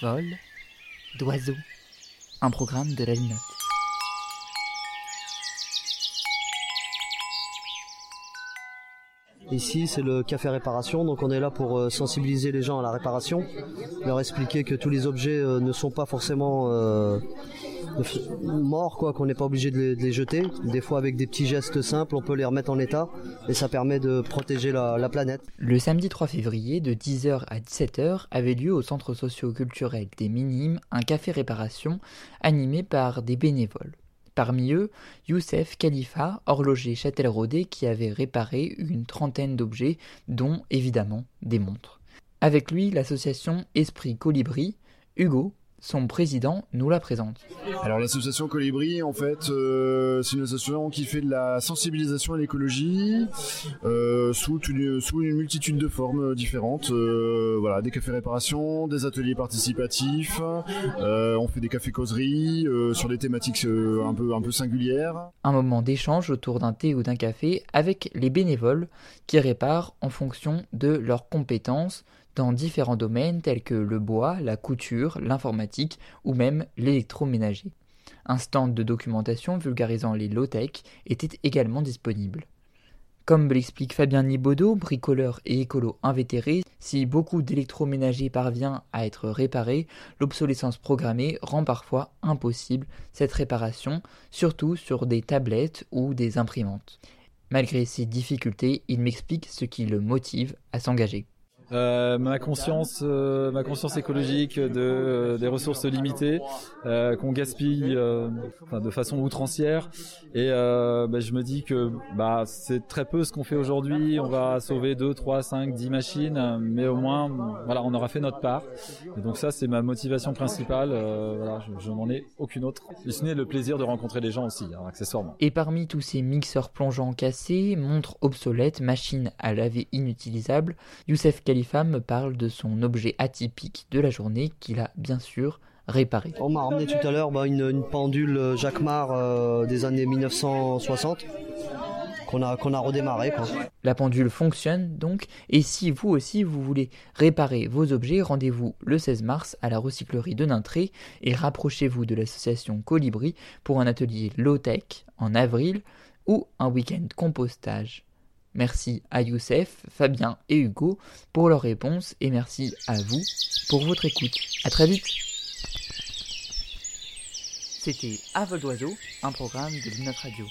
vol d'oiseau. Un programme de la Linotte. Ici, c'est le café réparation, donc on est là pour euh, sensibiliser les gens à la réparation, leur expliquer que tous les objets euh, ne sont pas forcément euh, morts, quoi, qu'on n'est pas obligé de les, jeter. Des fois, avec des petits gestes simples, on peut les remettre en état et ça permet de protéger la, la planète. Le samedi 3 février, de 10h à 17h, avait lieu au centre socio-culturel des Minimes un café réparation animé par des bénévoles. Parmi eux, Youssef Khalifa, horloger Châtelleraudais, qui avait réparé une trentaine d'objets, dont évidemment des montres. Avec lui, l'association Esprit Colibri, Hugo, son président nous la présente. Alors l'association Colibri, en fait, euh, c'est une association qui fait de la sensibilisation à l'écologie euh, sous, une, sous une multitude de formes différentes. Euh, voilà, des cafés réparation, des ateliers participatifs, on fait des cafés causeries sur des thématiques un peu un peu singulières. Un moment d'échange autour d'un thé ou d'un café avec les bénévoles qui réparent en fonction de leurs compétences dans différents domaines tels que le bois, la couture, l'informatique ou même l'électroménager. Un stand de documentation vulgarisant les low-tech était également disponible. Comme l'explique Fabien Nibaudot, bricoleur et écolo invétéré, si beaucoup d'électroménager parvient à être réparé, l'obsolescence programmée rend parfois impossible cette réparation, surtout sur des tablettes ou des imprimantes. Malgré ces difficultés, il m'explique ce qui le motive à s'engager. Euh, ma conscience, euh, ma conscience écologique de euh, des ressources limitées euh, qu'on gaspille euh, de façon outrancière et bah, je me dis que bah c'est très peu ce qu'on fait aujourd'hui. On va sauver 2, 3, 5, 10 machines, mais au moins voilà on aura fait notre part. Et donc ça c'est ma motivation principale. voilà, je, n'en ai aucune autre. Et ce n'est le plaisir de rencontrer des gens aussi, hein, accessoirement. Et parmi tous ces mixeurs plongeants cassés, montres obsolètes, machines à laver inutilisables, Youssef Khalifa me parle de son objet atypique de la journée qu'il a bien sûr réparé. On m'a ramené tout à l'heure bah, une, une, pendule Jacquemart euh, des années 1960 qu'on a, qu'on a redémarré. Quoi. La pendule fonctionne donc, et si vous aussi vous voulez réparer vos objets, rendez-vous le 16 mars à la recyclerie de Nintré et rapprochez-vous de l'association Colibri pour un atelier low-tech en avril ou un week-end compostage. Merci à Youssef, Fabien et Hugo pour leurs réponses et merci à vous pour votre écoute. À très vite. C'était À vol d'oiseau, un programme de Linot Radio.